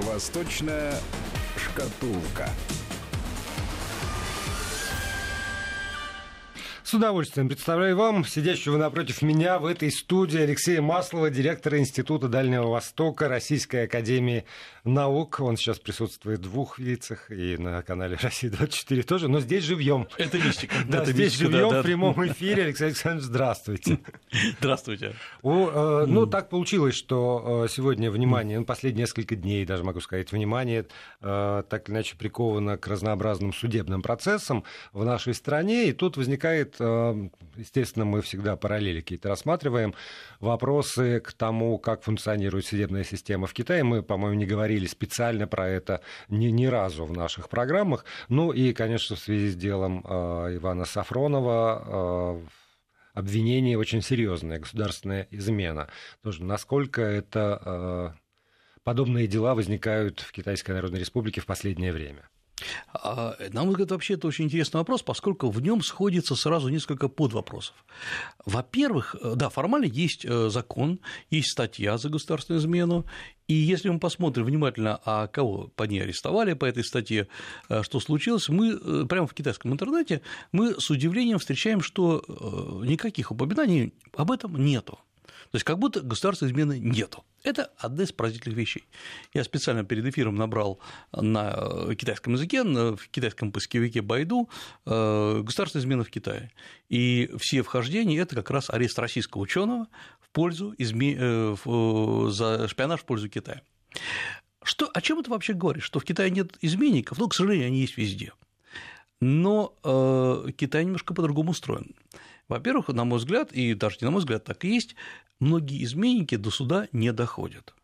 Восточная шкатулка. С удовольствием представляю вам сидящего напротив меня в этой студии Алексея Маслова, директора Института Дальнего Востока Российской Академии Наук. Он сейчас присутствует в двух лицах и на канале Россия-24 тоже, но здесь живьем. Это мистика. Да, Это здесь мистика, живьем да, в да. прямом эфире. Алексей Александрович, здравствуйте. Здравствуйте. О, э, ну, так получилось, что э, сегодня внимание, ну, последние несколько дней, даже могу сказать, внимание э, так или иначе приковано к разнообразным судебным процессам в нашей стране. И тут возникает, э, естественно, мы всегда параллели какие-то рассматриваем, вопросы к тому, как функционирует судебная система в Китае. Мы, по-моему, не говорили специально про это ни, ни разу в наших программах. Ну и, конечно, в связи с делом э, Ивана Сафронова э, обвинение очень серьезное, государственная измена. Тоже насколько это э, подобные дела возникают в Китайской Народной Республике в последнее время? А, На мой взгляд, вообще это очень интересный вопрос, поскольку в нем сходится сразу несколько подвопросов. Во-первых, э, да, формально есть э, закон, есть статья за государственную измену, и если мы посмотрим внимательно, а кого по ней арестовали по этой статье, э, что случилось, мы прямо в китайском интернете мы с удивлением встречаем, что никаких упоминаний об этом нету. То есть как будто государственной измены нету. Это одна из поразительных вещей. Я специально перед эфиром набрал на э, китайском языке, на- в китайском поисковике Байду э, государственная измена в Китае. И все вхождения – это как раз арест российского ученого в пользу изме... э, в- за шпионаж в пользу Китая. Что, о чем это вообще говорит? Что в Китае нет изменников? Ну, к сожалению, они есть везде. Но э, Китай немножко по-другому устроен. Во-первых, на мой взгляд, и даже не на мой взгляд, так и есть, многие изменники до суда не доходят.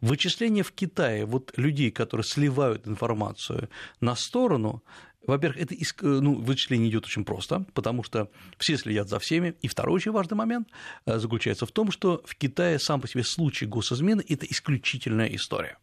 Вычисление в Китае вот людей, которые сливают информацию на сторону, во-первых, это иск- ну, вычисление идет очень просто, потому что все следят за всеми. И второй очень важный момент э, заключается в том, что в Китае сам по себе случай госизмены – это исключительная история.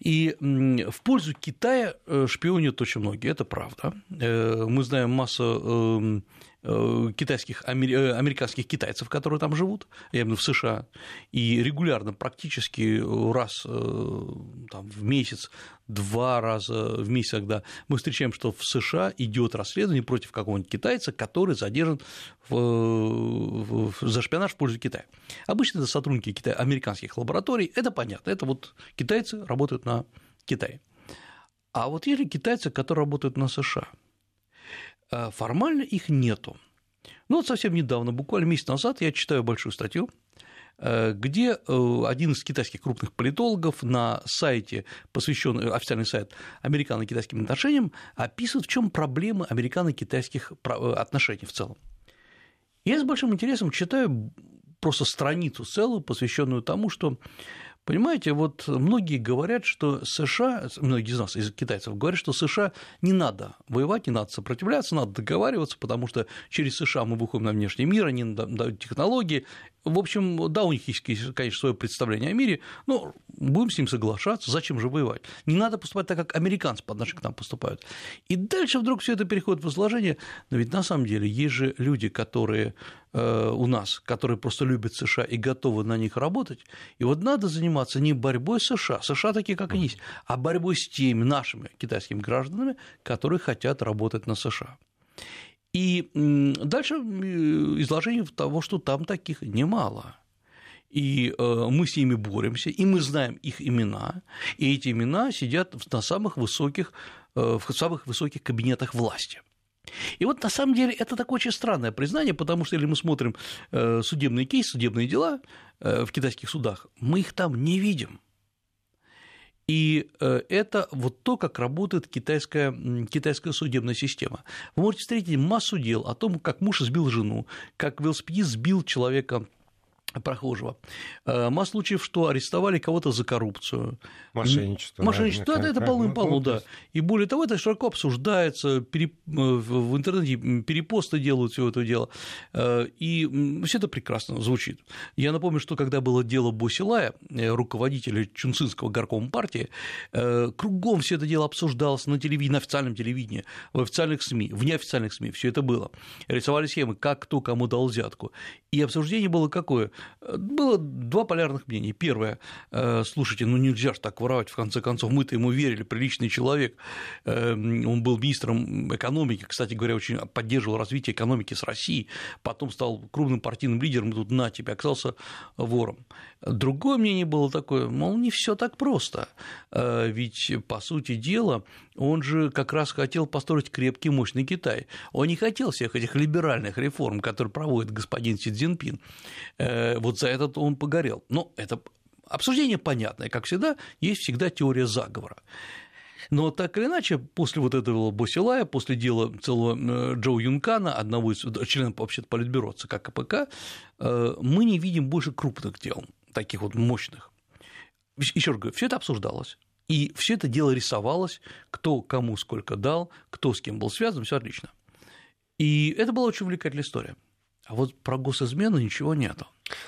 И в пользу Китая э, шпионят очень многие, это правда. Э, Мы знаем массу эм, э, китайских, амери- э, американских китайцев, которые там живут, я имею в США, и регулярно, практически раз э, там, в месяц, два раза в месяц, когда мы встречаем, что в США идет расследование против какого-нибудь китайца, который задержан в, в- за шпионаж в пользу Китая. Обычно это сотрудники Китая, американских лабораторий, это понятно, это вот китайцы работают на Китае. А вот есть ли китайцы, которые работают на США? Э, Формально их нету. Ну вот совсем недавно, буквально месяц назад, я читаю большую статью, э, где э, один из китайских крупных политологов на сайте, посвященный официальный сайт американо-китайским отношениям, описывает, в чем проблема американо-китайских отношений в целом. Я с большим интересом читаю просто страницу целую, посвященную тому, что Понимаете, вот многие говорят, что США, многие из нас, из китайцев, говорят, что США не надо воевать, не надо сопротивляться, надо договариваться, потому что через США мы выходим на внешний мир, они нам дают технологии. В общем, да, у них есть, конечно, свое представление о мире, но будем с ним соглашаться, зачем же воевать? Не надо поступать так, как американцы по отношению к нам поступают. И дальше вдруг все это переходит в изложение, но ведь на самом деле есть же люди, которые э, у нас, которые просто любят США и готовы на них работать, и вот надо заниматься не борьбой с США, США такие, как они есть, а борьбой с теми нашими китайскими гражданами, которые хотят работать на США. И дальше м, изложение того, что там таких немало. И э, мы с ними боремся, и мы знаем их имена, и эти имена сидят на самых высоких, э, в самых высоких кабинетах власти. И вот на самом деле это такое очень странное признание, потому что если мы смотрим э, судебные кейсы, судебные дела э, в китайских судах, мы их там не видим. И э, это вот то, как работает китайская, китайская судебная система. Вы можете встретить массу дел о том, как муж сбил жену, как велосипедист сбил человека прохожего. Э, Масса случаев, что арестовали кого-то за коррупцию. Мошенничество. Мошенничество, да, да, это полным-полно, Ну, да. И более того, это широко обсуждается, пере- в интернете перепосты делают все это дело, э, и все это прекрасно звучит. Я напомню, что когда было дело Босилая, э, руководителя Чунцинского горкома партии, э, кругом все это дело обсуждалось на телевидении, на официальном телевидении, в официальных СМИ, в неофициальных СМИ, все это было. Рисовали схемы, как кто кому дал взятку. И обсуждение было какое? Было два полярных мнения. Первое, слушайте, ну нельзя же так воровать, в конце концов, мы-то ему верили, приличный человек, он был министром экономики, кстати говоря, очень поддерживал развитие экономики с Россией, потом стал крупным партийным лидером, и тут на тебе, оказался вором. Другое мнение было такое, мол, не все так просто, ведь, по сути дела, он же как раз хотел построить крепкий, мощный Китай. Он не хотел всех этих либеральных реформ, которые проводит господин Си Цзиньпин. Э, вот за это он погорел. Но это обсуждение понятное. Как всегда, есть всегда теория заговора. Но так или иначе, после вот этого Босилая, после дела целого э, Джоу Юнкана, одного из членов вообще Политбюро ЦК КПК, э, мы не видим больше крупных дел, таких вот мощных. Еще раз говорю, все это обсуждалось. И все это дело рисовалось, кто кому сколько дал, кто с кем был связан, все отлично. И это была очень увлекательная история. А вот про госизмену ничего нету.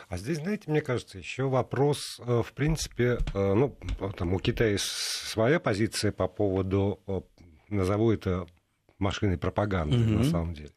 А здесь, знаете, мне кажется, еще вопрос, э, в принципе, э, ну, там у Китая своя позиция по поводу, э, назову это машиной пропаганды, угу. на самом деле.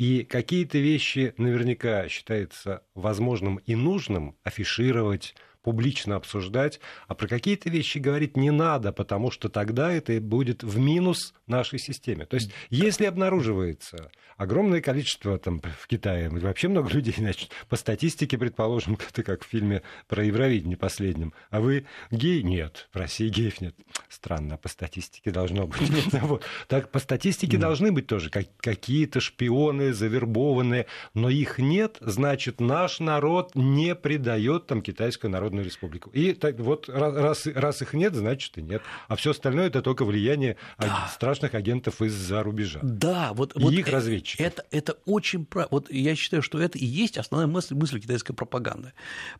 И какие-то вещи наверняка считается возможным и нужным афишировать, публично обсуждать, а про какие-то вещи говорить не надо, потому что тогда это будет в минус нашей системе. То есть, если обнаруживается огромное количество там в Китае, вообще много людей, значит, по статистике, предположим, это как в фильме про Евровидение последнем, а вы гей? Нет, в России геев нет. Странно, по статистике должно быть. Так, по статистике должны быть тоже какие-то шпионы, завербованные, но их нет, значит, наш народ не предает там китайскую народную Народную Республику. И так, вот раз, раз их нет, значит и нет. А все остальное это только влияние да. страшных агентов из-за рубежа. Да, вот, и вот их разведчиков. Это, это очень правильно. Вот я считаю, что это и есть основная мысль, мысль китайской пропаганды.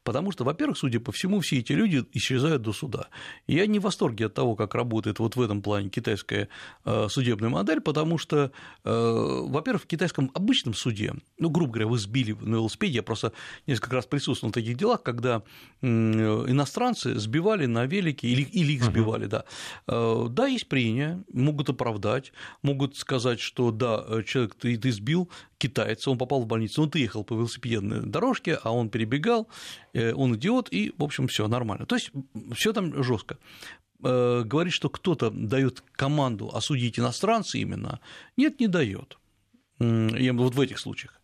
Потому что, во-первых, судя по всему, все эти люди исчезают до суда. я не в восторге от того, как работает вот в этом плане китайская э, судебная модель, потому что, э, во-первых, в китайском обычном суде, ну, грубо говоря, вы сбили на велосипеде, я просто несколько раз присутствовал в таких делах, когда иностранцы сбивали на велике, или, или их сбивали, да. Э, да, есть прения, могут оправдать, могут сказать, что да, человек ты, ты сбил китайца, он попал в больницу, он ты ехал по велосипедной дорожке, а он перебегал, э, он идиот, и, в общем, все нормально. То есть все там жестко э, говорит, что кто-то дает команду осудить иностранца именно, нет, не дает. Вот в этих случаях.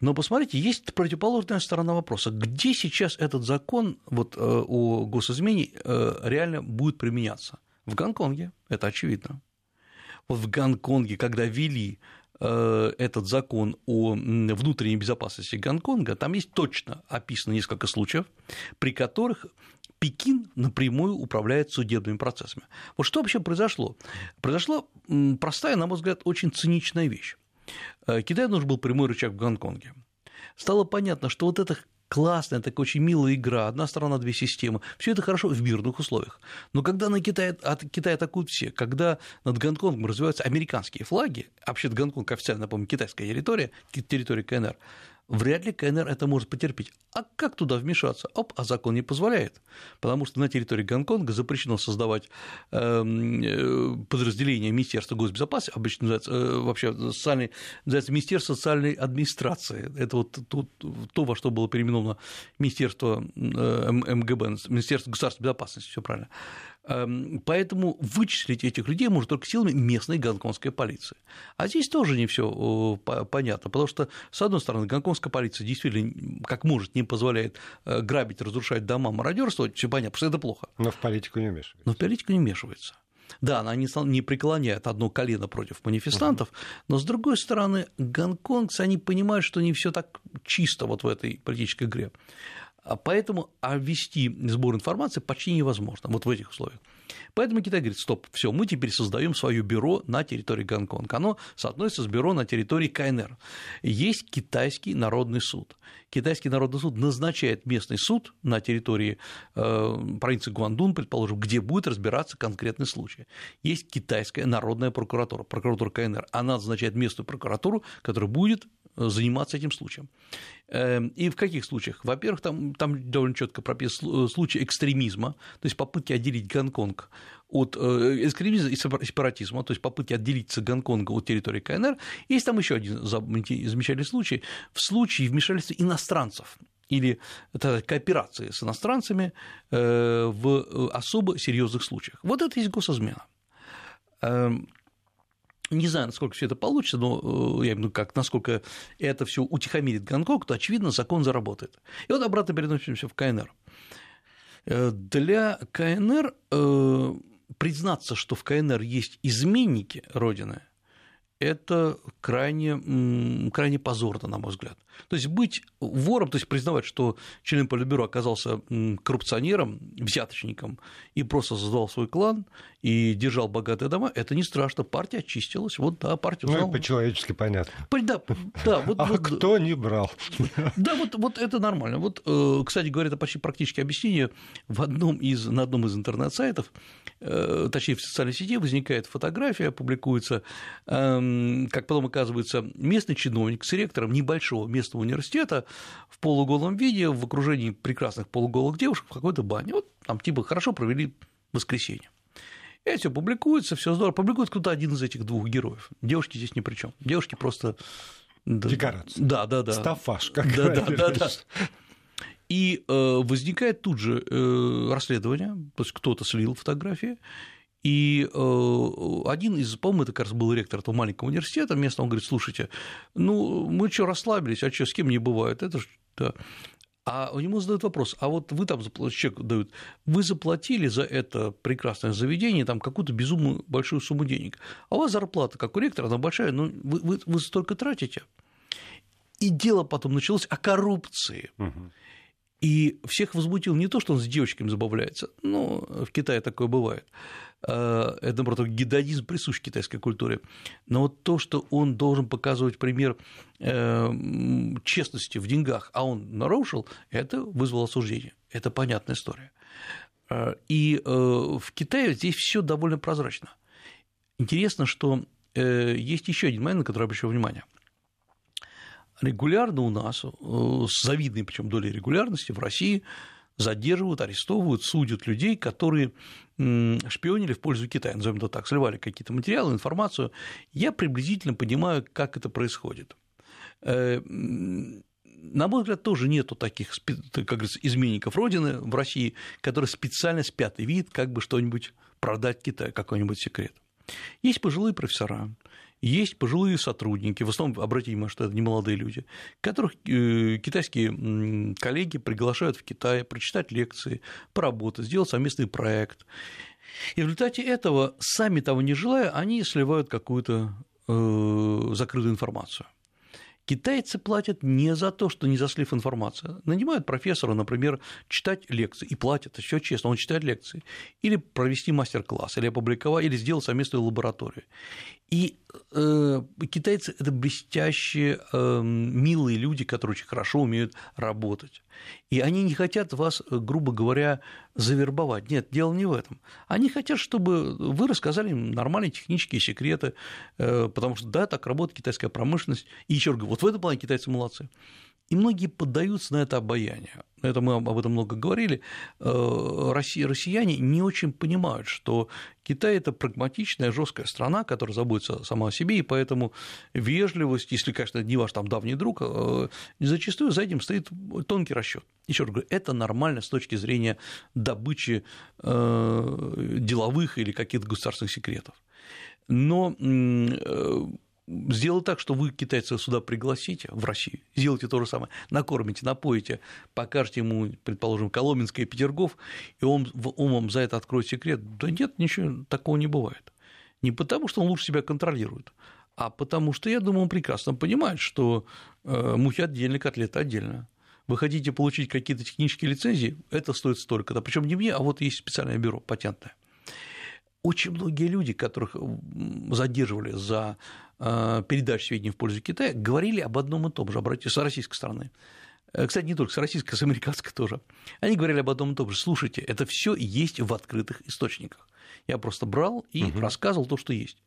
Но посмотрите, есть противоположная сторона вопроса. Где сейчас этот закон вот, э, о госизмене э, реально будет применяться? В Гонконге, это очевидно. Вот в Гонконге, когда ввели э, этот закон о внутренней безопасности Гонконга, там есть точно описано несколько случаев, при которых Пекин напрямую управляет судебными процессами. Вот что вообще произошло? Произошла простая, на мой взгляд, очень циничная вещь. Э, Китаю нужен был прямой рычаг в Гонконге. Стало понятно, что вот эта классная, такая очень милая игра, одна страна, две системы, все это хорошо в мирных условиях. Но когда на Китай, от Китая атакуют все, когда над Гонконгом развиваются американские флаги, вообще Гонконг официально, напомню, китайская территория, территория КНР, вряд ли КНР это может потерпеть. А как туда вмешаться? Оп, а закон не позволяет, потому что на территории Гонконга запрещено создавать эм, э, подразделение Министерства госбезопасности, обычно называется, э, вообще социальный, называется Министерство социальной администрации. Это вот то, то, во что было переименовано Министерство э, МГБ, Министерство государственной безопасности, все правильно. Эм, поэтому вычислить этих людей может только силами местной гонконгской полиции. А здесь тоже не все понятно, потому что, с одной стороны, гонконгская полиция действительно как может не позволяет э, грабить, разрушать дома, мародерствовать, все понятно, потому что это плохо. Но в политику не вмешивается. Но в политику не вмешивается. Да, она не преклоняет одно колено против манифестантов, но с другой стороны, гонконгцы, они понимают, что не все так чисто вот в этой политической игре. А поэтому ввести сбор информации почти невозможно вот в этих условиях. Поэтому Китай говорит, стоп, все, мы теперь создаем свое бюро на территории Гонконга. Оно соотносится с бюро на территории КНР. Есть китайский народный суд. Китайский народный суд назначает местный суд на территории э, провинции Гуандун, предположим, где будет разбираться конкретный случай. Есть китайская народная прокуратура, прокуратура КНР. Она назначает местную прокуратуру, которая будет заниматься этим случаем. Эм, и в каких случаях? Во-первых, там, там довольно четко прописан э, случай экстремизма, то есть попытки отделить Гонконг от э, экстремизма и сепаратизма, то есть попытки отделиться Гонконга от территории КНР. Есть там еще один замечательный случай в случае вмешательства иностранцев или сказать, кооперации с иностранцами в особо серьезных случаях. Вот это есть госизмена. Не знаю, насколько все это получится, но я имею в виду, как, насколько это все утихомирит Гонконг, то, очевидно, закон заработает. И вот обратно переносимся в КНР. Для КНР признаться, что в КНР есть изменники Родины, это крайне, крайне позорно, на мой взгляд. То есть быть вором, то есть признавать, что член Политбюро оказался коррупционером, взяточником и просто создал свой клан и держал богатые дома, это не страшно. Партия очистилась. Вот да, партия узнала. Ну, по-человечески понятно. Да, да, вот, а вот, кто не брал? Да, вот, вот это нормально. Вот, э, кстати говоря, это почти практически объяснение в одном из, на одном из интернет-сайтов, э, точнее, в социальной сети возникает фотография, публикуется эм, как потом оказывается, местный чиновник с ректором небольшого местного университета в полуголом виде, в окружении прекрасных полуголых девушек в какой-то бане. Вот там типа хорошо провели воскресенье. И все публикуется, все здорово. Публикует кто-то один из этих двух героев. Девушки здесь ни при чем. Девушки просто. Декорация. Да, да, да. Стафаш, как да, да, да, да. И э, возникает тут же э, расследование, то есть кто-то слил фотографии, и э, один из, по-моему, это как раз был ректор этого маленького университета местного, он говорит, слушайте, ну, мы что, расслабились, а что, с кем не бывает, это же, да. А у него задают вопрос, а вот вы там, человек дают, вы заплатили за это прекрасное заведение там какую-то безумную большую сумму денег, а у вас зарплата, как у ректора, она большая, но вы, вы, вы столько тратите. И дело потом началось о коррупции. Угу. И всех возмутил не то, что он с девочками забавляется, ну, в Китае такое бывает, это, наоборот, гедонизм присущ китайской культуре, но вот то, что он должен показывать пример э, честности в деньгах, а он нарушил, это вызвало осуждение. Это понятная история. Э, и в Китае здесь все довольно прозрачно. Интересно, что есть еще один момент, на который обращаю внимание. Регулярно у нас, с завидной причем долей регулярности в России задерживают, арестовывают, судят людей, которые шпионили в пользу Китая, назовем это так, сливали какие-то материалы, информацию. Я приблизительно понимаю, как это происходит. Э, на мой взгляд, тоже нету таких, как говорится, изменников Родины в России, которые специально спят и видят, как бы что-нибудь продать Китаю, какой-нибудь секрет. Есть пожилые профессора, есть пожилые сотрудники, в основном, обратите внимание, что это не молодые люди, которых э, китайские коллеги приглашают в Китай прочитать лекции, поработать, сделать совместный проект. И в результате этого, сами того не желая, они сливают какую-то э, закрытую информацию. Китайцы платят не за то, что не за слив информации. Нанимают профессора, например, читать лекции, и платят, все честно, он читает лекции. Или провести мастер-класс, или опубликовать, или сделать совместную лабораторию. И китайцы – это блестящие, э, милые люди, которые очень хорошо умеют работать. И они не хотят вас, грубо говоря, завербовать. Нет, дело не в этом. Они хотят, чтобы вы рассказали им нормальные технические секреты, э, потому что, да, так работает китайская промышленность. И еще раз говорю, вот в этом плане китайцы молодцы. И многие поддаются на это обаяние. Это мы об этом много говорили. Э, Россия, россияне не очень понимают, что Китай – это прагматичная, жесткая страна, которая заботится сама о себе, и поэтому вежливость, если, конечно, не ваш там давний друг, э, зачастую за этим стоит тонкий расчет. Еще раз говорю, это нормально с точки зрения добычи э, деловых или каких-то государственных секретов. Но сделать так, что вы китайца сюда пригласите, в Россию, сделайте то же самое, накормите, напоите, покажете ему, предположим, Коломенское и Петергоф, и он, он вам за это откроет секрет. Да нет, ничего такого не бывает. Не потому, что он лучше себя контролирует, а потому что, я думаю, он прекрасно понимает, что э, мухи отдельно, котлеты отдельно. Вы хотите получить какие-то технические лицензии, это стоит столько-то. Причем не мне, а вот есть специальное бюро патентное. Очень многие люди, которых задерживали за Э, передач сведений в пользу Китая говорили об одном и том же, обратите, с российской стороны. Э, кстати, не только с российской, с американской тоже. Они говорили об одном и том же. Слушайте, это все есть в открытых источниках. Я просто брал и угу. рассказывал то, что есть.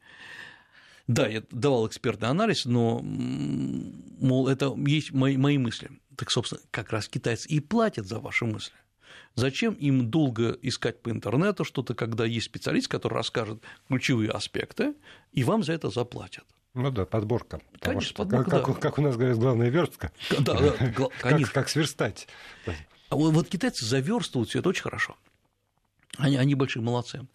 Да, я давал экспертный анализ, но, мол, это есть мои, мои мысли. Так, собственно, как раз китайцы и платят за ваши мысли. Зачем им долго искать по интернету что-то, когда есть специалист, который расскажет ключевые аспекты, и вам за это заплатят? Ну да, подборка. Конечно, что, подборка, как, да. как, как у нас говорят, главная верстка. Да, да, гла- Как, как сверстать. А вот, вот китайцы заверстывают все это очень хорошо. Они, они большие молодцы.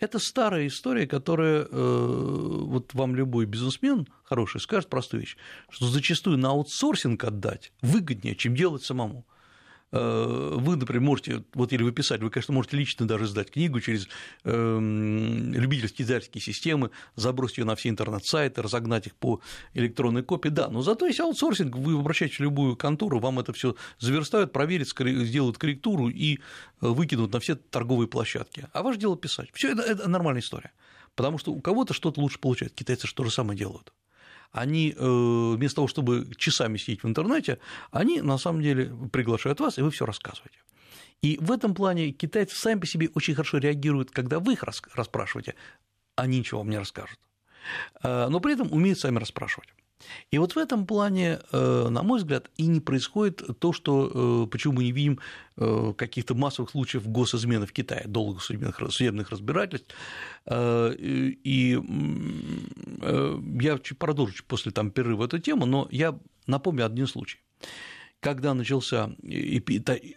Это старая история, которая э, вот вам любой бизнесмен хороший скажет простую вещь, что зачастую на аутсорсинг отдать выгоднее, чем делать самому. Э, Вы, например, можете, вот или вы писать, вы, конечно, можете лично даже сдать книгу через эм, любительские издательские системы, забросить ее на все интернет-сайты, разогнать их по электронной копии, да, но зато есть аутсорсинг, вы обращаетесь в любую контору, вам это все заверстают, проверят, сделают корректуру и э, выкинут на все торговые площадки. А ваше дело писать. Все это, это нормальная история. Потому что у кого-то что-то лучше получается. Китайцы что же самое делают они э, вместо того, чтобы часами сидеть в интернете, они на самом деле приглашают вас, и вы все рассказываете. И в этом плане китайцы сами по себе очень хорошо реагируют, когда вы их рас- расспрашиваете, они ничего вам не расскажут. Э, Но при этом умеют сами расспрашивать. И вот в этом плане, э, на мой взгляд, и не происходит то, что, э, почему мы не видим э, каких-то массовых случаев госизмены в Китае, долгих судебных, судебных разбирательств. И я чуть продолжу после там, перерыва эту тему, но я напомню один случай когда, начался,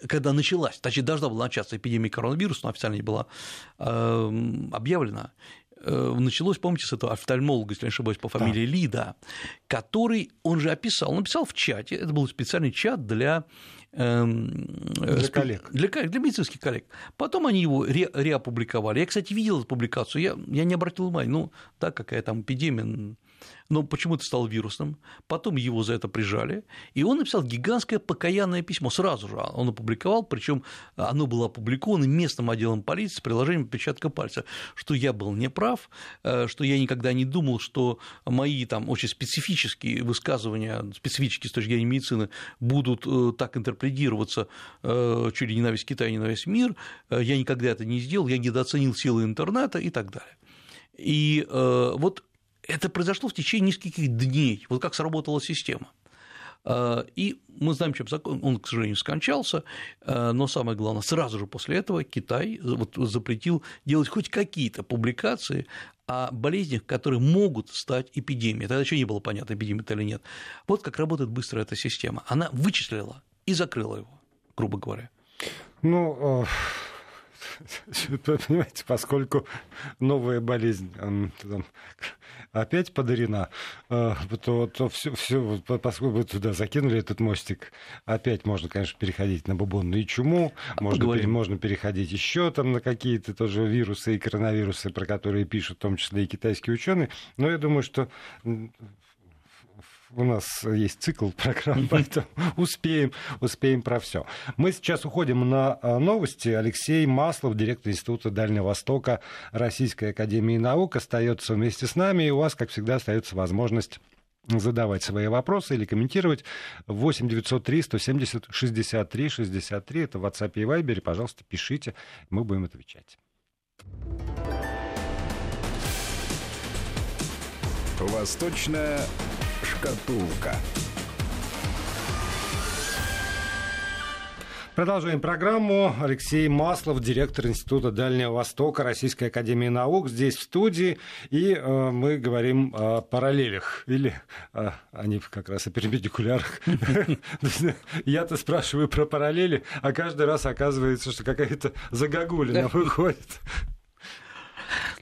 когда началась, точнее, должна была начаться эпидемия коронавируса, но официально не была объявлена, началось, помните, с этого офтальмолога, если не ошибаюсь, по фамилии Ли, да, который, он же описал, написал в чате, это был специальный чат для эм, Для спе- коллег. Для, для медицинских коллег. Потом они его ре- реопубликовали. Я, кстати, видел эту публикацию, я, я не обратил внимания, ну, да, какая там эпидемия, но почему-то стал вирусным, потом его за это прижали, и он написал гигантское покаянное письмо сразу же, он опубликовал, причем оно было опубликовано местным отделом полиции с приложением отпечатка пальца, что я был неправ, э, что я никогда не думал, что мои там очень специфические высказывания, специфические с точки зрения медицины, будут э, так интерпретироваться э, чуть ли не на весь Китай, не на весь мир, я никогда это не сделал, я недооценил силы интернета и так далее. И вот это произошло в течение нескольких дней, вот как сработала система. Э, И мы знаем, чем закон, он, к сожалению, скончался, э, но самое главное, сразу же после этого Китай запретил делать хоть какие-то публикации о болезнях, которые могут стать эпидемией. Тогда еще не было понятно, эпидемия это или нет. Вот как работает быстро эта система. Она вычислила и закрыла его, грубо говоря. Ну, э, понимаете, поскольку новая болезнь там, опять подарена, э, то, то все, все, поскольку туда закинули этот мостик, опять можно, конечно, переходить на бубонную чуму, можно, поговорим. пере- можно переходить еще там на какие-то тоже вирусы и коронавирусы, про которые пишут, в том числе и китайские ученые. Но я думаю, что у нас есть цикл программ, поэтому успеем, успеем про все. Мы сейчас уходим на а, новости. Алексей Маслов, директор Института Дальнего Востока Российской Академии Наук, остается вместе с нами, и у вас, как всегда, остается возможность задавать свои вопросы или комментировать 8 903 170 63 63 это в WhatsApp и Viber, пожалуйста, пишите, мы будем отвечать. Восточная шкатулка. Продолжаем программу. Алексей Маслов, директор Института Дальнего Востока Российской Академии Наук, здесь в студии. И э, мы говорим о параллелях. Или э, они как раз о перпендикулярах. Я-то спрашиваю про параллели, а каждый раз оказывается, что какая-то загогулина выходит.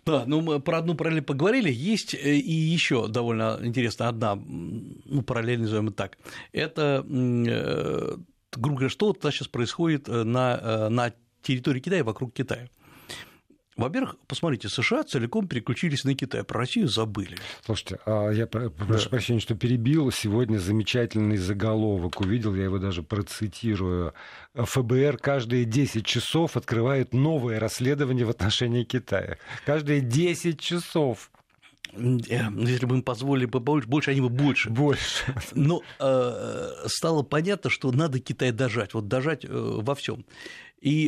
Да, ну мы про одну параллель поговорили. Есть э, и еще довольно интересная одна, ну, параллель, назовем так. Это, э, грубо говоря, что сейчас происходит э, на, на территории Китая, вокруг Китая. Во-первых, посмотрите, США целиком переключились на Китай, про Россию забыли. Слушайте, а я про- прошу прощения, что перебил. Сегодня замечательный заголовок увидел, я его даже процитирую. ФБР каждые 10 часов открывает новое расследование в отношении Китая. Каждые 10 часов. Э, Если бы им позволили бы больше, больше они бы больше. Больше. Но э, стало понятно, что надо Китай дожать, вот дожать э, во всем. И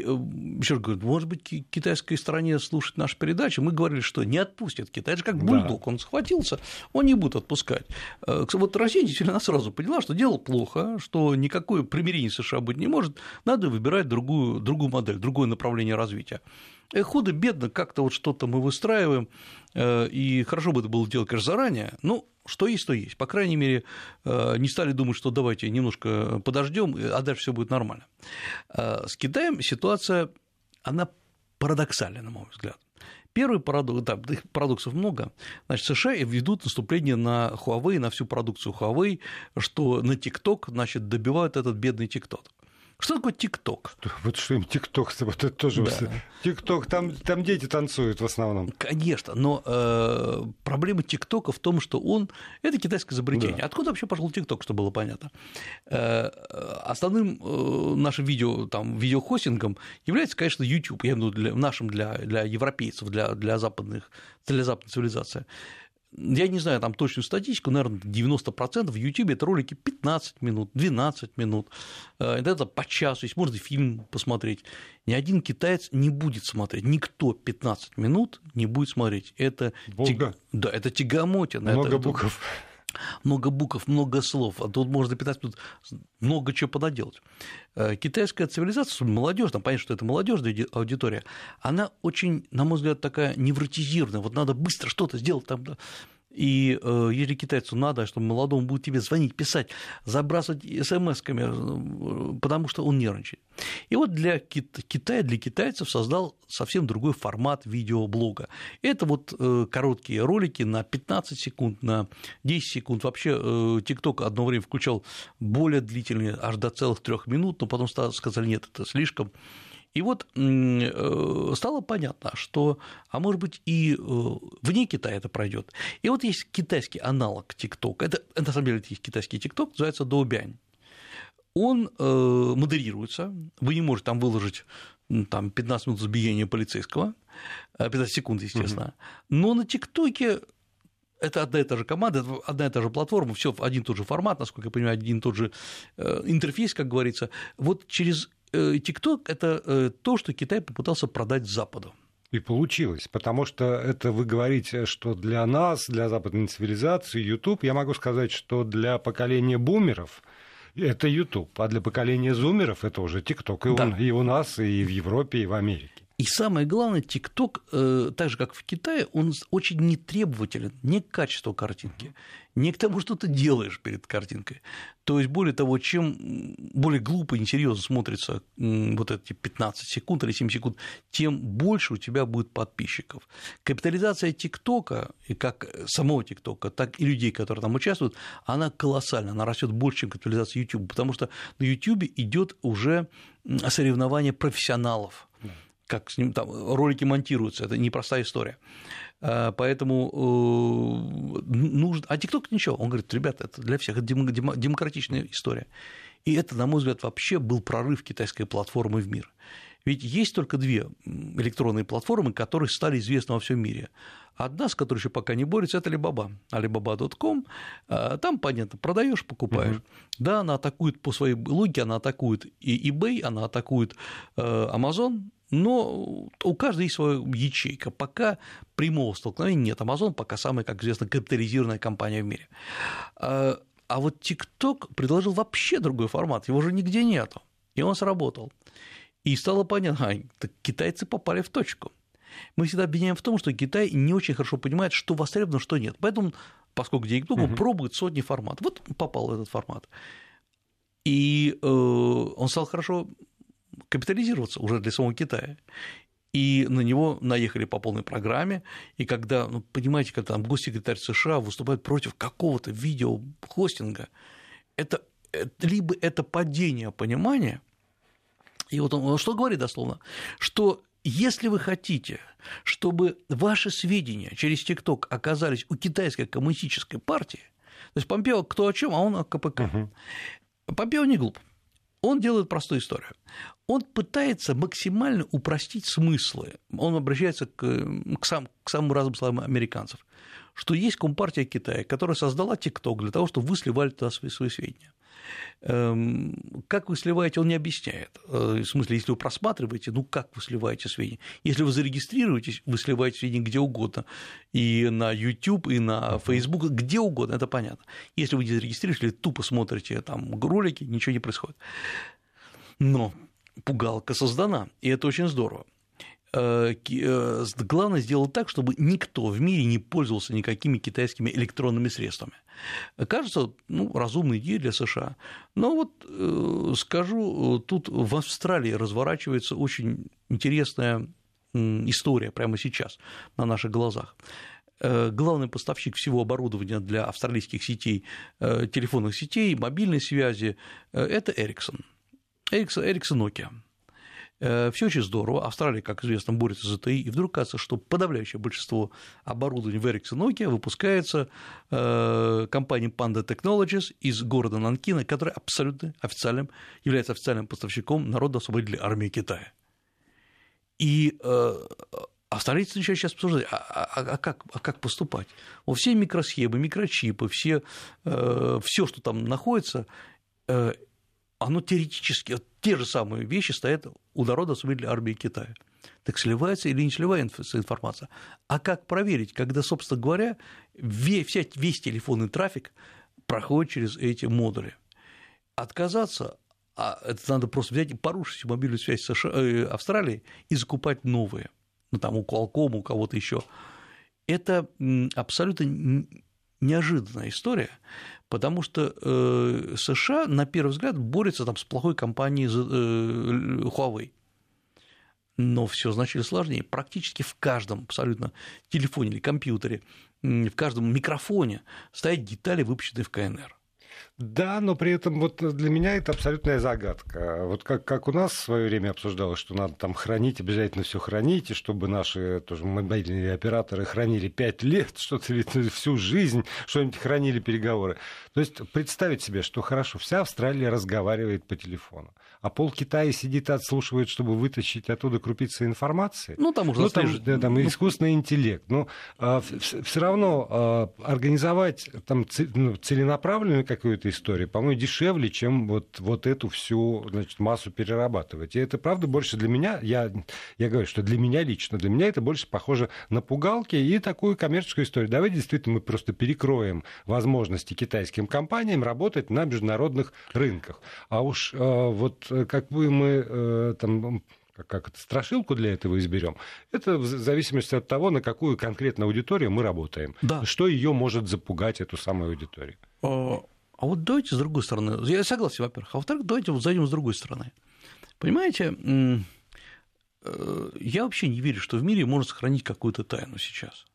еще раз говорю, может быть, ки- китайской стороне слушать наши передачи, мы говорили, что не отпустят Китай. Это же как Да. бульдог, он схватился, он не будет отпускать. Э, Вот Россия действительно сразу поняла, что дело плохо, что никакое примирение США быть не может, надо выбирать другую, другую модель, другое направление развития. Худо-бедно как-то вот что-то мы выстраиваем, и хорошо бы это было делать, конечно, заранее, ну, что есть, то есть. По крайней мере, не стали думать, что давайте немножко подождем, а дальше все будет нормально. С Китаем ситуация, она парадоксальна, на мой взгляд. Первый парадокс, да, парадоксов много. Значит, США ведут наступление на Huawei, на всю продукцию Huawei, что на TikTok, значит, добивают этот бедный TikTok. Что такое ТикТок? Вот что им ТикТок, вот это тоже да. ТикТок, там, там дети танцуют в основном. Конечно, но э, проблема ТикТока в том, что он это китайское изобретение. Да. Откуда вообще пошел ТикТок, чтобы было понятно? Э, основным э, нашим видео, там, видеохостингом является, конечно, YouTube, я имею в виду для, нашим для, для европейцев, для, для, западных, для западной цивилизации я не знаю там точную статистику, наверное, 90% в YouTube это ролики 15 минут, 12 минут, э, это по часу, есть можно фильм посмотреть. Ни один китаец не будет смотреть, никто 15 минут не будет смотреть. Это, Волга. да, это тягомотина. Много это, букв много букв, много слов, а тут можно 15 минут много чего понаделать. Э, китайская цивилизация, молодежь, там понятно, что это молодежная аудитория, она очень, на мой взгляд, такая невротизированная. Вот надо быстро что-то сделать там, и э, если китайцу надо, чтобы молодому будет тебе звонить, писать, забрасывать смс-ками, э, потому что он нервничает. И вот для Китая, для китайцев создал совсем другой формат видеоблога. Это вот э, короткие ролики на 15 секунд, на 10 секунд. Вообще TikTok одно время включал более длительные, аж до целых трех минут, но потом сказали, нет, это слишком. И вот э, стало понятно, что, а может быть, и э, вне Китая это пройдет. И вот есть китайский аналог TikTok. Это, на самом деле, есть китайский TikTok, называется Доубянь. Он э, модерируется, вы не можете там выложить там, 15 минут избиения полицейского, 15 секунд, естественно, но на ТикТоке это одна и та же команда, одна и та же платформа, все один и тот же формат, насколько я понимаю, один и тот же интерфейс, как говорится. Вот через TikTok – это э, то, что Китай попытался продать Западу. И получилось, потому что это вы говорите, что для нас, для западной цивилизации, YouTube, я могу сказать, что для поколения бумеров это YouTube, а для поколения зумеров это уже TikTok, и, да. он, и у нас, и в Европе, и в Америке. И самое главное, ТикТок, э, так же как в Китае, он очень нетребователен не к качеству картинки, не к тому, что ты делаешь перед картинкой. То есть, более того, чем более глупо и несерьезно смотрится вот эти 15 секунд или 7 секунд, тем больше у тебя будет подписчиков. Капитализация ТикТока, и как самого ТикТока, так и людей, которые там участвуют, она колоссальна, она растет больше, чем капитализация YouTube, потому что на YouTube идет уже соревнование профессионалов как с ним там ролики монтируются, это непростая история. А, поэтому э, нужно. А ТикТок ничего. Он говорит, ребята, это для всех, это демократичная история. И это, на мой взгляд, вообще был прорыв китайской платформы в мир. Ведь есть только две электронные платформы, которые стали известны во всем мире. Одна, с которой еще пока не борется, это Alibaba. Alibaba.com. А, там, понятно, продаешь, покупаешь. Угу. Да, она атакует по своей логике, она атакует и eBay, она атакует э, Amazon, но у каждой есть своя ячейка. Пока прямого столкновения нет. Amazon пока самая, как известно, капитализированная компания в мире. А, а вот TikTok предложил вообще другой формат, его же нигде нету. И он сработал. И стало понятно, а, так китайцы попали в точку. Мы всегда обвиняем в том, что Китай не очень хорошо понимает, что востребовано, что нет. Поэтому, поскольку TikTok угу. пробует сотни форматов, вот попал в этот формат. И э, он стал хорошо капитализироваться уже для самого Китая. И на него наехали по полной программе, и когда, ну, понимаете, когда там госсекретарь США выступает против какого-то видеохостинга, это, это либо это падение понимания, и вот он что говорит дословно, что если вы хотите, чтобы ваши сведения через ТикТок оказались у китайской коммунистической партии, то есть Помпео кто о чем, а он о КПК. Угу. Помпео не глуп. Он делает простую историю. Он пытается максимально упростить смыслы. Он обращается к, к, сам, к самым разным словам американцев, что есть Компартия Китая, которая создала ТикТок для того, чтобы вы сливали туда свои, свои сведения. Эм, как вы сливаете, он не объясняет. Э, в смысле, если вы просматриваете, ну как вы сливаете сведения? Если вы зарегистрируетесь, вы сливаете сведения где угодно, и на YouTube, и на Facebook, где угодно, это понятно. Если вы не зарегистрируетесь, или тупо смотрите там ролики, ничего не происходит. Но пугалка создана, и это очень здорово. Э, э, главное сделать так, чтобы никто в мире не пользовался никакими китайскими электронными средствами. Кажется, ну, разумная идея для США. Но вот э, скажу, тут в Австралии разворачивается очень интересная история прямо сейчас на наших глазах. Главный поставщик всего оборудования для австралийских сетей, телефонных сетей, мобильной связи – это Ericsson. Ericsson, Ericsson Nokia. Э, Все очень здорово. Австралия, как известно, борется за ТИ, и вдруг кажется, что подавляющее большинство оборудования в Ericsson Nokia выпускается э, компанией Panda Technologies из города Нанкина, которая абсолютно официальным, является официальным поставщиком народно-освободительной армии Китая. И э, австралийцы начинают сейчас обсуждать, а, а, а, как, а как поступать? Вот все микросхемы, микрочипы, все, все, что там находится, оно теоретически, те же самые вещи стоят у народа освободительной армии Китая. Так сливается или не сливается информация? А как проверить, когда, собственно говоря, весь, весь телефонный трафик проходит через эти модули? Отказаться а это надо просто взять и порушить мобильную связь США, э, Австралии и закупать новые, ну там у Qualcomm, у кого-то еще. Это абсолютно неожиданная история, потому что э, США, на первый взгляд, борется там, с плохой компанией э, Huawei. Но все значительно сложнее. Практически в каждом абсолютно телефоне или компьютере, в каждом микрофоне стоят детали, выпущенные в КНР. Да, но при этом вот для меня это абсолютная загадка. Вот как, как у нас в свое время обсуждалось, что надо там хранить, обязательно все хранить, и чтобы наши тоже мобильные операторы хранили пять лет, что-то всю жизнь, что-нибудь хранили переговоры. То есть представить себе, что хорошо, вся Австралия разговаривает по телефону, а пол Китая сидит и отслушивает, чтобы вытащить оттуда крупицы информации. Ну, там уже ну, там, да, там ну... искусственный интеллект. Но а, все равно а, организовать там ну, целенаправленную какую-то история, по-моему, дешевле, чем вот, вот эту всю значит, массу перерабатывать. И это, правда, больше для меня, я, я говорю, что для меня лично, для меня это больше похоже на пугалки и такую коммерческую историю. Давайте действительно мы просто перекроем возможности китайским компаниям работать на международных рынках. А уж э, вот как бы мы э, там как это, страшилку для этого изберем, это в зависимости от того, на какую конкретную аудиторию мы работаем. Да. Что ее может запугать, эту самую аудиторию. А, а вот давайте с другой стороны, я согласен, во-первых, а во-вторых, давайте вот зайдем с другой стороны. Понимаете, э, я вообще не верю, что в мире можно сохранить какую-то тайну сейчас.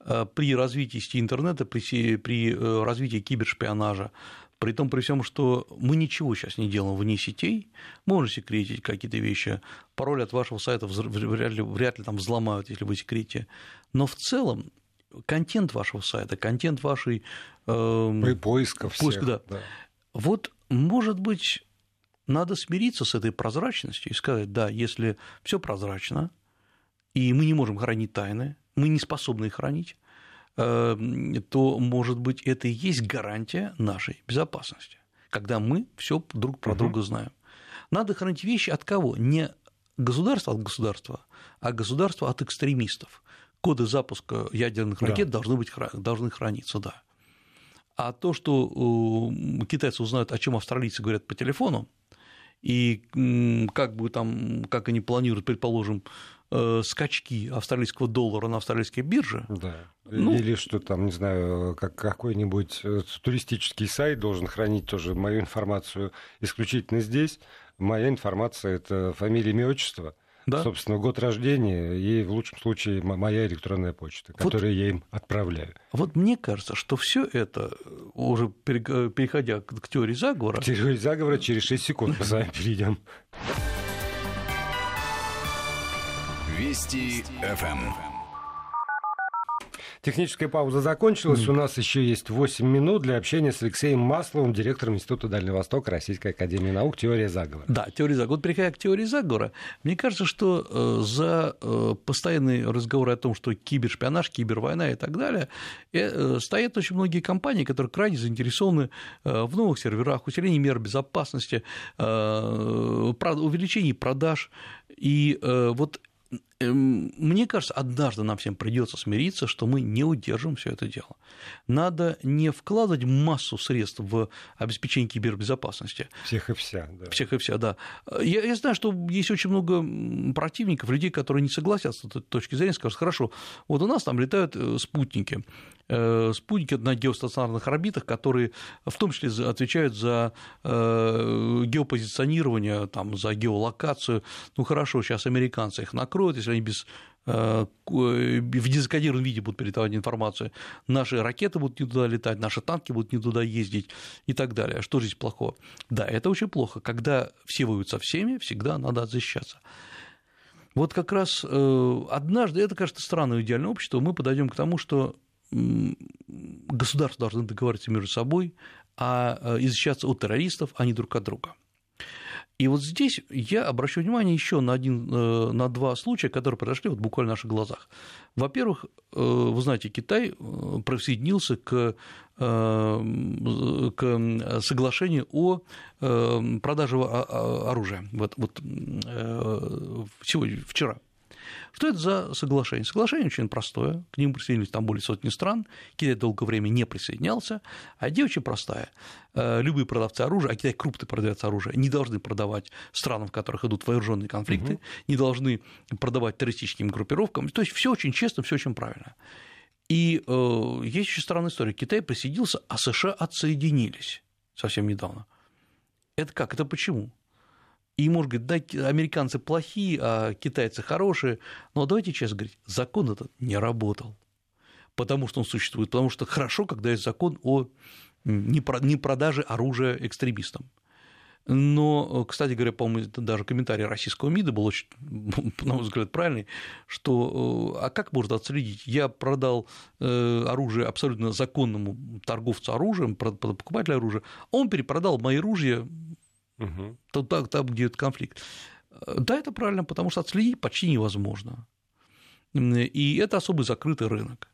Э, при развитии сети интернета, при, при э, развитии кибершпионажа, при том, при всем, что мы ничего сейчас не делаем вне сетей, можно секретить какие-то вещи, пароль от вашего сайта вряд ли, вряд ли там взломают, если вы секрете, но в целом контент вашего сайта, контент вашей... Э, поисков поиск, да. да. Вот, может быть, надо смириться с этой прозрачностью и сказать, да, если все прозрачно, и мы не можем хранить тайны, мы не способны их хранить, эм, то, может быть, это и есть гарантия нашей безопасности, когда мы все друг про друга знаем. Надо хранить вещи от кого? Не государство от государства, а государство от экстремистов коды запуска ядерных ракет да. должны, быть, должны храниться, да. А то, что китайцы узнают, о чем австралийцы говорят по телефону, и как бы там, как они планируют, предположим, э, скачки австралийского доллара на австралийской бирже. Да. Ну, Или что там, не знаю, как какой-нибудь э, туристический сайт должен хранить тоже мою информацию исключительно здесь. Моя информация это фамилия, имя, отчество да. собственно, год рождения и, в лучшем случае, моя электронная почта, которую вот, я им отправляю. Вот мне кажется, что все это, уже переходя к теории заговора... К теории заговора через 6 секунд мы с вами перейдем. Вести ФМ. Техническая пауза закончилась. Mm. У нас еще есть 8 минут для общения с Алексеем Масловым, директором Института Дальнего Востока Российской Академии Наук «Теория заговора». Да, теория заговора. Вот переходя к теории заговора, мне кажется, что э, за э, постоянные разговоры о том, что кибершпионаж, кибервойна и так далее, э, стоят очень многие компании, которые крайне заинтересованы в новых серверах, усилении мер безопасности, увеличении продаж. И вот Эм, мне кажется, однажды нам всем придется смириться, что мы не удержим все это дело. Надо не вкладывать массу средств в обеспечение кибербезопасности. Всех и вся, да. Всех и вся, да. Я, я знаю, что есть очень много противников, людей, которые не согласятся с этой точки зрения, скажут, хорошо, вот у нас там летают э, спутники, э, спутники на геостационарных орбитах, которые в том числе отвечают за э, геопозиционирование, там, за геолокацию. Ну хорошо, сейчас американцы их накроют, если они без э, в дезакодированном виде будут передавать информацию, наши ракеты будут не туда летать, наши танки будут не туда ездить и так далее. Что здесь плохого? Да, это очень плохо. Когда все воюют со всеми, всегда надо защищаться. Вот как раз э, однажды, это, кажется, странное идеальное общество, мы подойдем к тому, что государства должны договариваться между собой, а э, и защищаться от террористов, а не друг от друга. И вот здесь я обращу внимание еще на, один, э, на два случая, которые произошли вот буквально на наших глазах. Во-первых, э, вы знаете, Китай э, присоединился к, к соглашению о продаже оружия вот, вот, сегодня, вчера. Что это за соглашение? Соглашение очень простое, к нему присоединились там более сотни стран, Китай долгое время не присоединялся, а идея очень простая. Э, любые продавцы оружия, а Китай крупный продавец оружия, не должны продавать странам, в которых идут вооруженные конфликты, угу. не должны продавать террористическим группировкам, то есть все очень честно, все очень правильно. И э, есть еще странная история. Китай присоединился, а США отсоединились совсем недавно. Это как? Это почему? И может говорить, да, американцы плохие, а китайцы хорошие. Но давайте честно говорить, закон этот не работал, потому что он существует, потому что хорошо, когда есть закон о непродаже оружия экстремистам. Но, кстати говоря, по-моему, даже комментарий российского МИДа был очень, на мой взгляд, правильный, что а как можно отследить? Я продал э, оружие абсолютно законному торговцу оружием, покупателю оружия, а он перепродал мои ружья угу. так, там, где это конфликт. Да, это правильно, потому что отследить почти невозможно. И это особый закрытый рынок.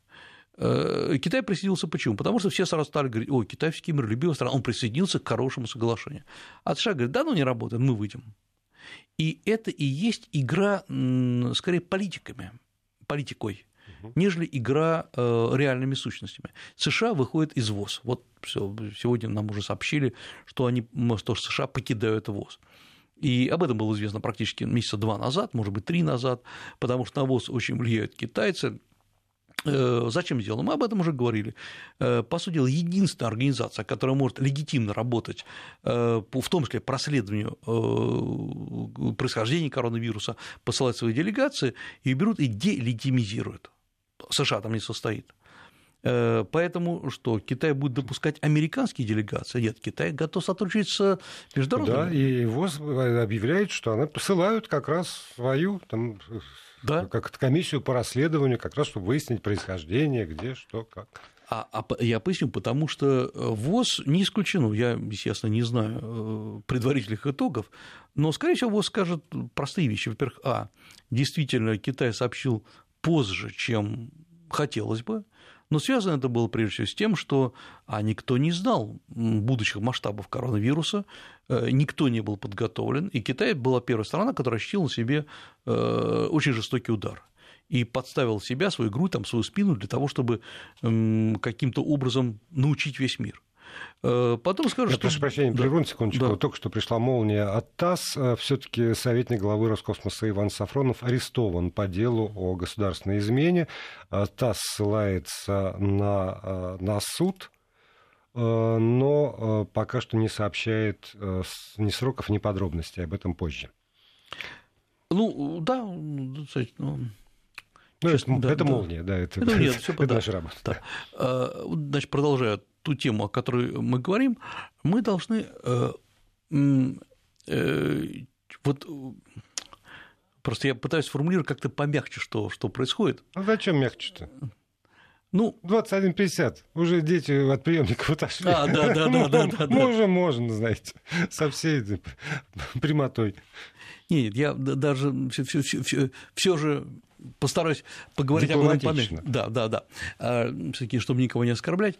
Э, Китай присоединился почему? Потому что все сразу стали говорить, ой, Китай все миролюбивая страна, он присоединился к хорошему соглашению. А США говорят, да, ну не работает, мы выйдем. И это и есть игра, скорее, политиками, политикой нежели игра э, реальными сущностями. США выходит из ВОЗ. Вот все, сегодня нам уже сообщили, что, они, что США покидают ВОЗ. И об этом было известно практически месяца два назад, может быть, три назад, потому что на ВОЗ очень влияют китайцы, э, Зачем сделано? Мы об этом уже говорили. Э, по сути дела, единственная организация, которая может легитимно работать, в том числе по расследованию происхождения коронавируса, посылать свои делегации, и берут и делегитимизируют. США там не состоит. Э, поэтому что, Китай будет допускать американские делегации? Нет, Китай готов сотрудничать с международными. Да, и ВОЗ объявляет, что она посылают как раз свою там, да? как комиссию по расследованию, как раз чтобы выяснить происхождение, где, что, как. А, а я поясню, потому что ВОЗ не исключено, я, естественно, не знаю э, предварительных итогов, но, скорее всего, ВОЗ скажет простые вещи. Во-первых, а, действительно, Китай сообщил позже, чем хотелось бы, но связано это было прежде всего с тем, что а никто не знал будущих масштабов коронавируса, э, никто не был подготовлен, и Китай была первая страна, которая ощутила себе э, очень жестокий удар и подставил себя, свою грудь, там, свою спину для того, чтобы каким-то образом научить весь мир. Э, потом скажу, Я что... прошу прощения, прерву да. секундочку. Да. Только что пришла молния от ТАСС. Э, все таки советник главы Роскосмоса Иван Сафронов арестован по делу о государственной измене. Э, ТАСС ссылается на, на суд, но пока что не сообщает ни сроков, ни подробностей. Об этом позже. Ну, да, ну, ну, Честно, это, да, это да. молния, да, это, это, нет, это, это наша работа. Да. Да. Значит, продолжая ту тему, о которой мы говорим, мы должны э, э, вот просто я пытаюсь сформулировать как-то помягче, что, что происходит. А зачем мягче-то? Ну, 21.50, уже дети от приемников отошли. А, да, да, да, да, да, да. Можно, можно, знаете, со всей прямотой. Нет, я даже все же постараюсь поговорить о главном Да, да, да. А, Все-таки, чтобы никого не оскорблять.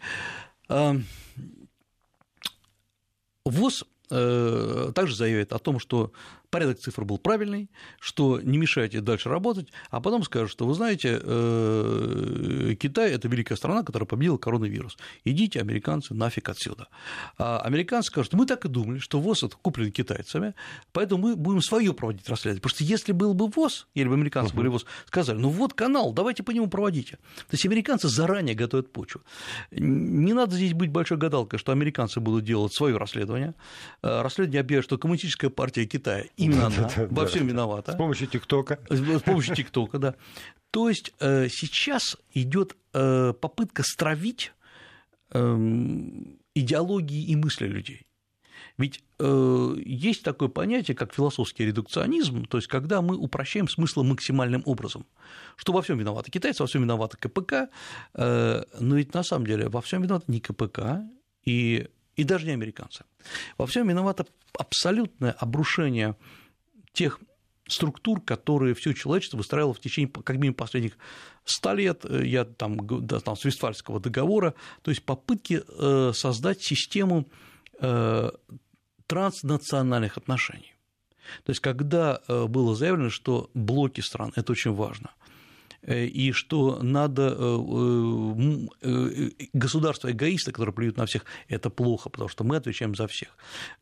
ВОЗ э, также заявляет о том, что порядок цифр был правильный, что не мешайте дальше работать, а потом скажут, что вы знаете, э, Китай – это великая страна, которая победила коронавирус. Идите, американцы, нафиг отсюда. А американцы скажут, мы так и думали, что ВОЗ это куплен китайцами, поэтому мы будем свое проводить расследование. Потому что если был бы ВОЗ, или бы американцы uh-huh. были ВОЗ, сказали, ну вот канал, давайте по нему проводите. То есть американцы заранее готовят почву. Не надо здесь быть большой гадалкой, что американцы будут делать свое расследование. Э, расследование объявит, что коммунистическая партия Китая, именно она, во всем виновата. С помощью ТикТока. С помощью ТикТока, да. То есть э, сейчас идет э, попытка стравить эм, идеологии и мысли людей. Ведь э, есть такое понятие, как философский редукционизм, то есть когда мы упрощаем смысл максимальным образом, что во всем виноваты китайцы, во всем виноваты КПК, э, но ведь на самом деле во всем виноваты не КПК и, и даже не американцы. Во всем виновато абсолютное обрушение тех структур, которые все человечество выстраивало в течение как минимум последних 100 лет, э, я там, там с Вестфальского договора, то есть попытки э, создать систему э, транснациональных отношений. То есть, когда было заявлено, что блоки стран – это очень важно – Э, и что надо э, э, государство эгоиста, которое плюют на всех, это плохо, потому что мы отвечаем за всех.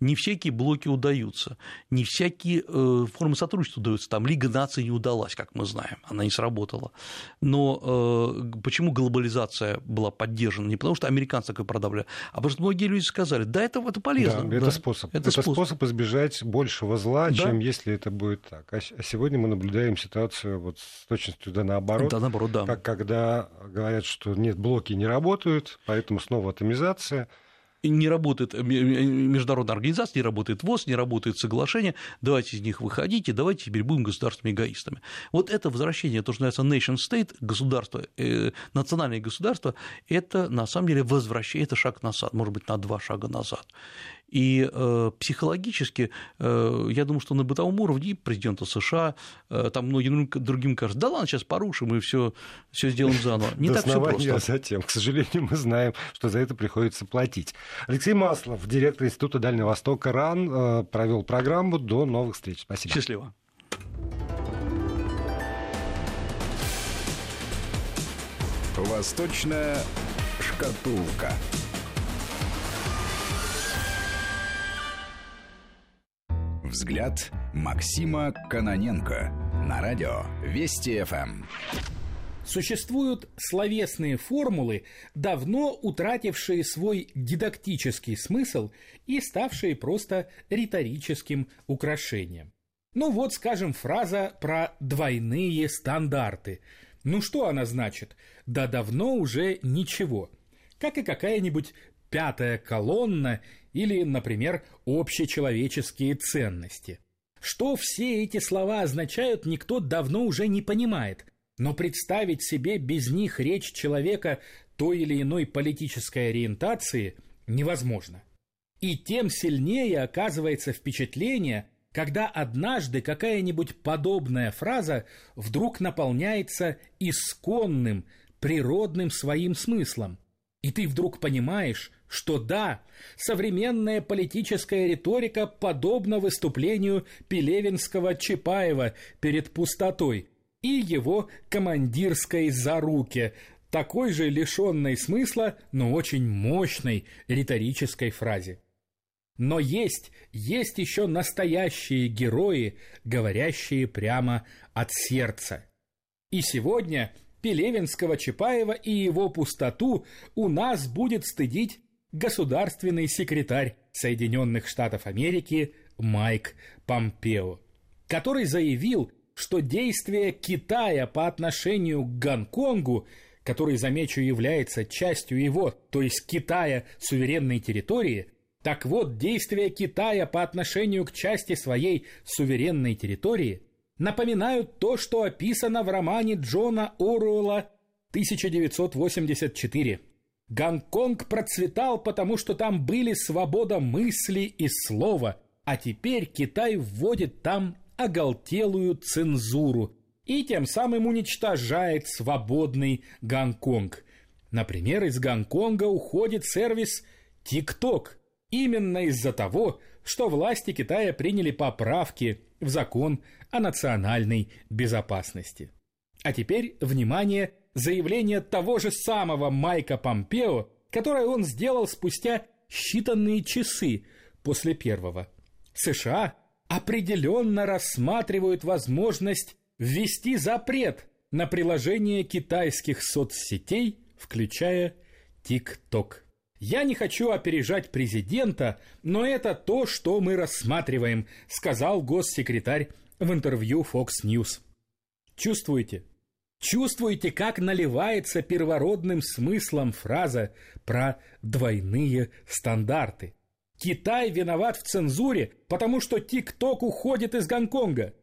Не всякие блоки удаются, не всякие формы сотрудничества удаются. Там Лига наций не удалась, как мы знаем, она не сработала. Но почему глобализация была поддержана? Не потому что американцы такое продавали, а потому что многие люди сказали, да, это, это полезно. Да, это способ. Это, это способ. способ избежать большего зла, да? чем если это будет так. А, а сегодня мы наблюдаем ситуацию вот с точностью да наоборот наоборот. Да, наоборот, да. Как когда говорят, что нет, блоки не работают, поэтому снова атомизация не работает международная организация, не работает ВОЗ, не работает соглашение, давайте из них выходите, давайте теперь будем государственными эгоистами. Вот это возвращение, то, что называется nation state, государство, э, национальное государство, это на самом деле возвращение, это шаг назад, может быть, на два шага назад. И э, психологически, э, я думаю, что на бытовом уровне и президента США, э, там многим другим кажется, да ладно, сейчас порушим и все, все сделаем заново. Не так все просто. затем, к сожалению, мы знаем, что за это приходится платить. Алексей Маслов, директор Института Дальнего Востока РАН, э, провел программу. До новых встреч. Спасибо. Счастливо. Восточная шкатулка. Взгляд Максима Каноненко на радио Вести ФМ. Существуют словесные формулы, давно утратившие свой дидактический смысл и ставшие просто риторическим украшением. Ну вот, скажем, фраза про двойные стандарты. Ну что она значит? Да давно уже ничего. Как и какая-нибудь пятая колонна или, например, общечеловеческие ценности. Что все эти слова означают, никто давно уже не понимает, но представить себе без них речь человека той или иной политической ориентации невозможно. И тем сильнее оказывается впечатление, когда однажды какая-нибудь подобная фраза вдруг наполняется исконным, природным своим смыслом, и ты вдруг понимаешь, что да, современная политическая риторика подобна выступлению Пелевинского Чапаева перед пустотой и его командирской заруке, такой же лишенной смысла, но очень мощной риторической фразе. Но есть, есть еще настоящие герои, говорящие прямо от сердца. И сегодня Пелевинского Чапаева и его пустоту у нас будет стыдить государственный секретарь Соединенных Штатов Америки Майк Помпео, который заявил, что действия Китая по отношению к Гонконгу, который, замечу, является частью его, то есть Китая, суверенной территории, так вот, действия Китая по отношению к части своей суверенной территории напоминают то, что описано в романе Джона Оруэлла 1984 Гонконг процветал, потому что там были свобода мысли и слова, а теперь Китай вводит там оголтелую цензуру и тем самым уничтожает свободный Гонконг. Например, из Гонконга уходит сервис TikTok именно из-за того, что власти Китая приняли поправки в закон о национальной безопасности. А теперь, внимание, заявление того же самого Майка Помпео, которое он сделал спустя считанные часы после первого. США определенно рассматривают возможность ввести запрет на приложение китайских соцсетей, включая TikTok. Я не хочу опережать президента, но это то, что мы рассматриваем, сказал госсекретарь в интервью Fox News. Чувствуете? Чувствуете, как наливается первородным смыслом фраза про двойные стандарты? Китай виноват в цензуре, потому что ТикТок уходит из Гонконга.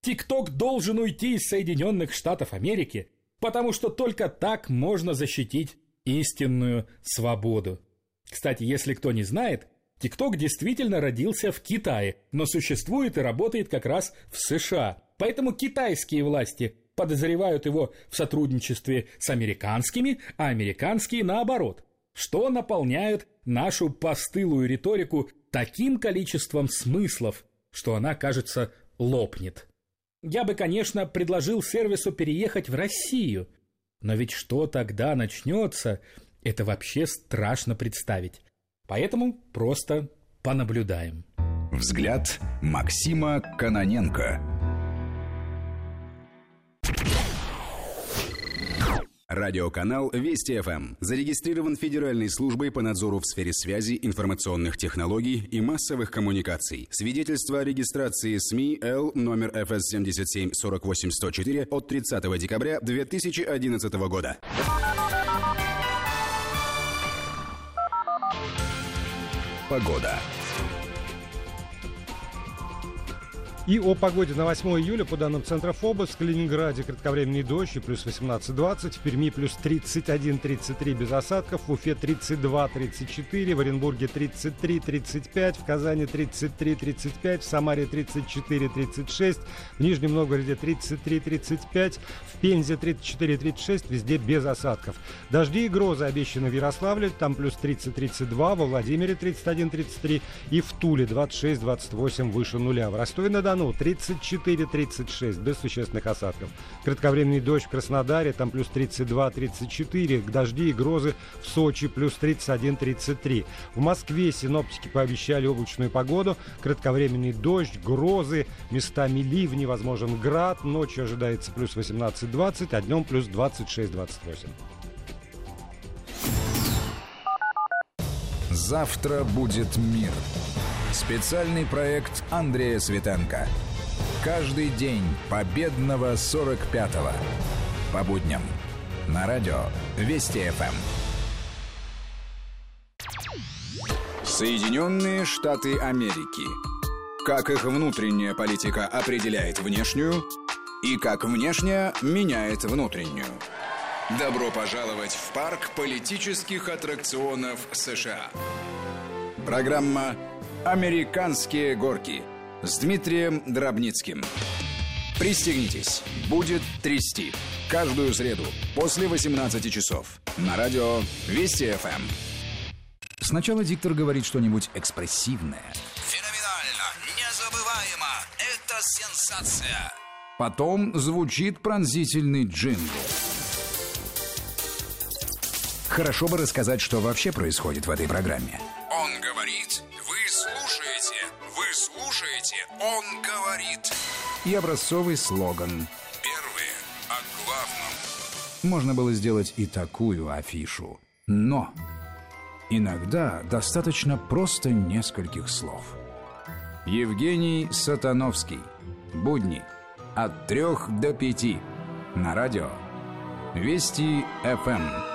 ТикТок должен уйти из Соединенных Штатов Америки, потому что только так можно защитить истинную свободу. Кстати, если кто не знает, ТикТок действительно родился в Китае, но существует и работает как раз в США. Поэтому китайские власти подозревают его в сотрудничестве с американскими, а американские наоборот – что наполняет нашу постылую риторику таким количеством смыслов, что она, кажется, лопнет. Я бы, конечно, предложил сервису переехать в Россию, но ведь что тогда начнется, это вообще страшно представить. Поэтому просто понаблюдаем. Взгляд Максима Каноненко Радиоканал Вести ФМ зарегистрирован Федеральной службой по надзору в сфере связи, информационных технологий и массовых коммуникаций. Свидетельство о регистрации СМИ Л номер ФС 77 48 104 от 30 декабря 2011 года. Погода. И о погоде на 8 июля по данным Центра ФОБОС. В Калининграде кратковременный дождь и плюс 18-20, в Перми плюс 31-33 без осадков, в Уфе 32-34, в Оренбурге 33-35, в Казани 33-35, в Самаре 34-36, в Нижнем Новгороде 33-35, в Пензе 34-36, везде без осадков. Дожди и грозы обещаны в Ярославле, там плюс 30-32, во Владимире 31-33 и в Туле 26-28 выше нуля. В Ростове-на-Дону Барнаул 34-36, без существенных осадков. Кратковременный дождь в Краснодаре, там плюс 32-34, дожди и грозы в Сочи плюс 31-33. В Москве синоптики пообещали облачную погоду, кратковременный дождь, грозы, местами ливни, возможен град, ночью ожидается плюс 18-20, а днем плюс 26-28. Завтра будет мир. Специальный проект Андрея Светенко. Каждый день победного 45-го. По будням. На радио Вести ФМ. Соединенные Штаты Америки. Как их внутренняя политика определяет внешнюю и как внешняя меняет внутреннюю. Добро пожаловать в парк политических аттракционов США. Программа «Американские горки» с Дмитрием Дробницким. Пристегнитесь, будет трясти. Каждую среду после 18 часов на радио Вести ФМ. Сначала диктор говорит что-нибудь экспрессивное. Феноменально, незабываемо, это сенсация. Потом звучит пронзительный джингл. Хорошо бы рассказать, что вообще происходит в этой программе. Он говорит. И образцовый слоган. Первые о главном. Можно было сделать и такую афишу. Но иногда достаточно просто нескольких слов. Евгений Сатановский. Будни. От трех до пяти. На радио. Вести ФМ.